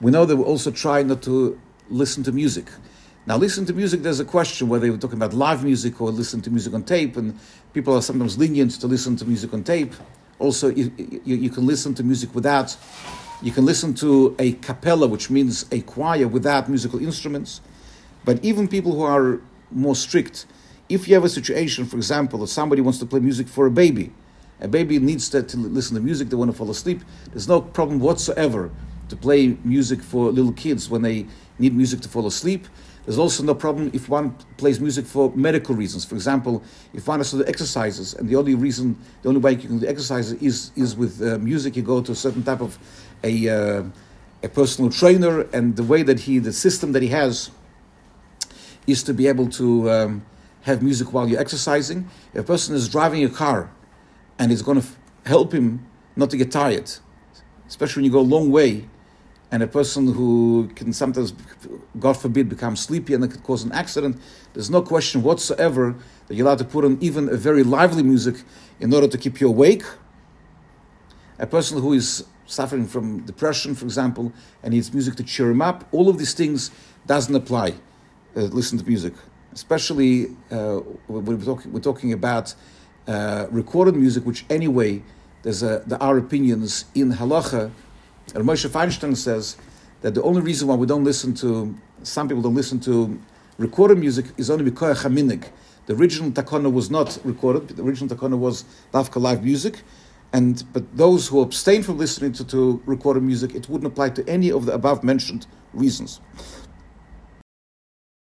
We know that we also try not to listen to music. Now, listen to music, there's a question whether we're talking about live music or listen to music on tape, and people are sometimes lenient to listen to music on tape. Also, you, you, you can listen to music without, you can listen to a cappella, which means a choir without musical instruments. But even people who are more strict, if you have a situation, for example, that somebody wants to play music for a baby, a baby needs to, to listen to music, they want to fall asleep, there's no problem whatsoever to play music for little kids when they need music to fall asleep. There's also no problem if one plays music for medical reasons. For example, if one has to do exercises, and the only reason, the only way you can do exercises is is with uh, music. You go to a certain type of a uh, a personal trainer, and the way that he, the system that he has, is to be able to um, have music while you're exercising. If a person is driving a car, and it's going to f- help him not to get tired, especially when you go a long way and a person who can sometimes, God forbid, become sleepy and it could cause an accident, there's no question whatsoever that you're allowed to put on even a very lively music in order to keep you awake. A person who is suffering from depression, for example, and needs music to cheer him up, all of these things doesn't apply. Uh, listen to music, especially uh, we're talking, we're talking about uh, recorded music, which anyway, there's a, there are opinions in halacha and Moshe Feinstein says that the only reason why we don't listen to, some people don't listen to recorded music is only because Chaminig. The original takana was not recorded. The original takana was live music, and but those who abstain from listening to, to recorded music, it wouldn't apply to any of the above mentioned reasons.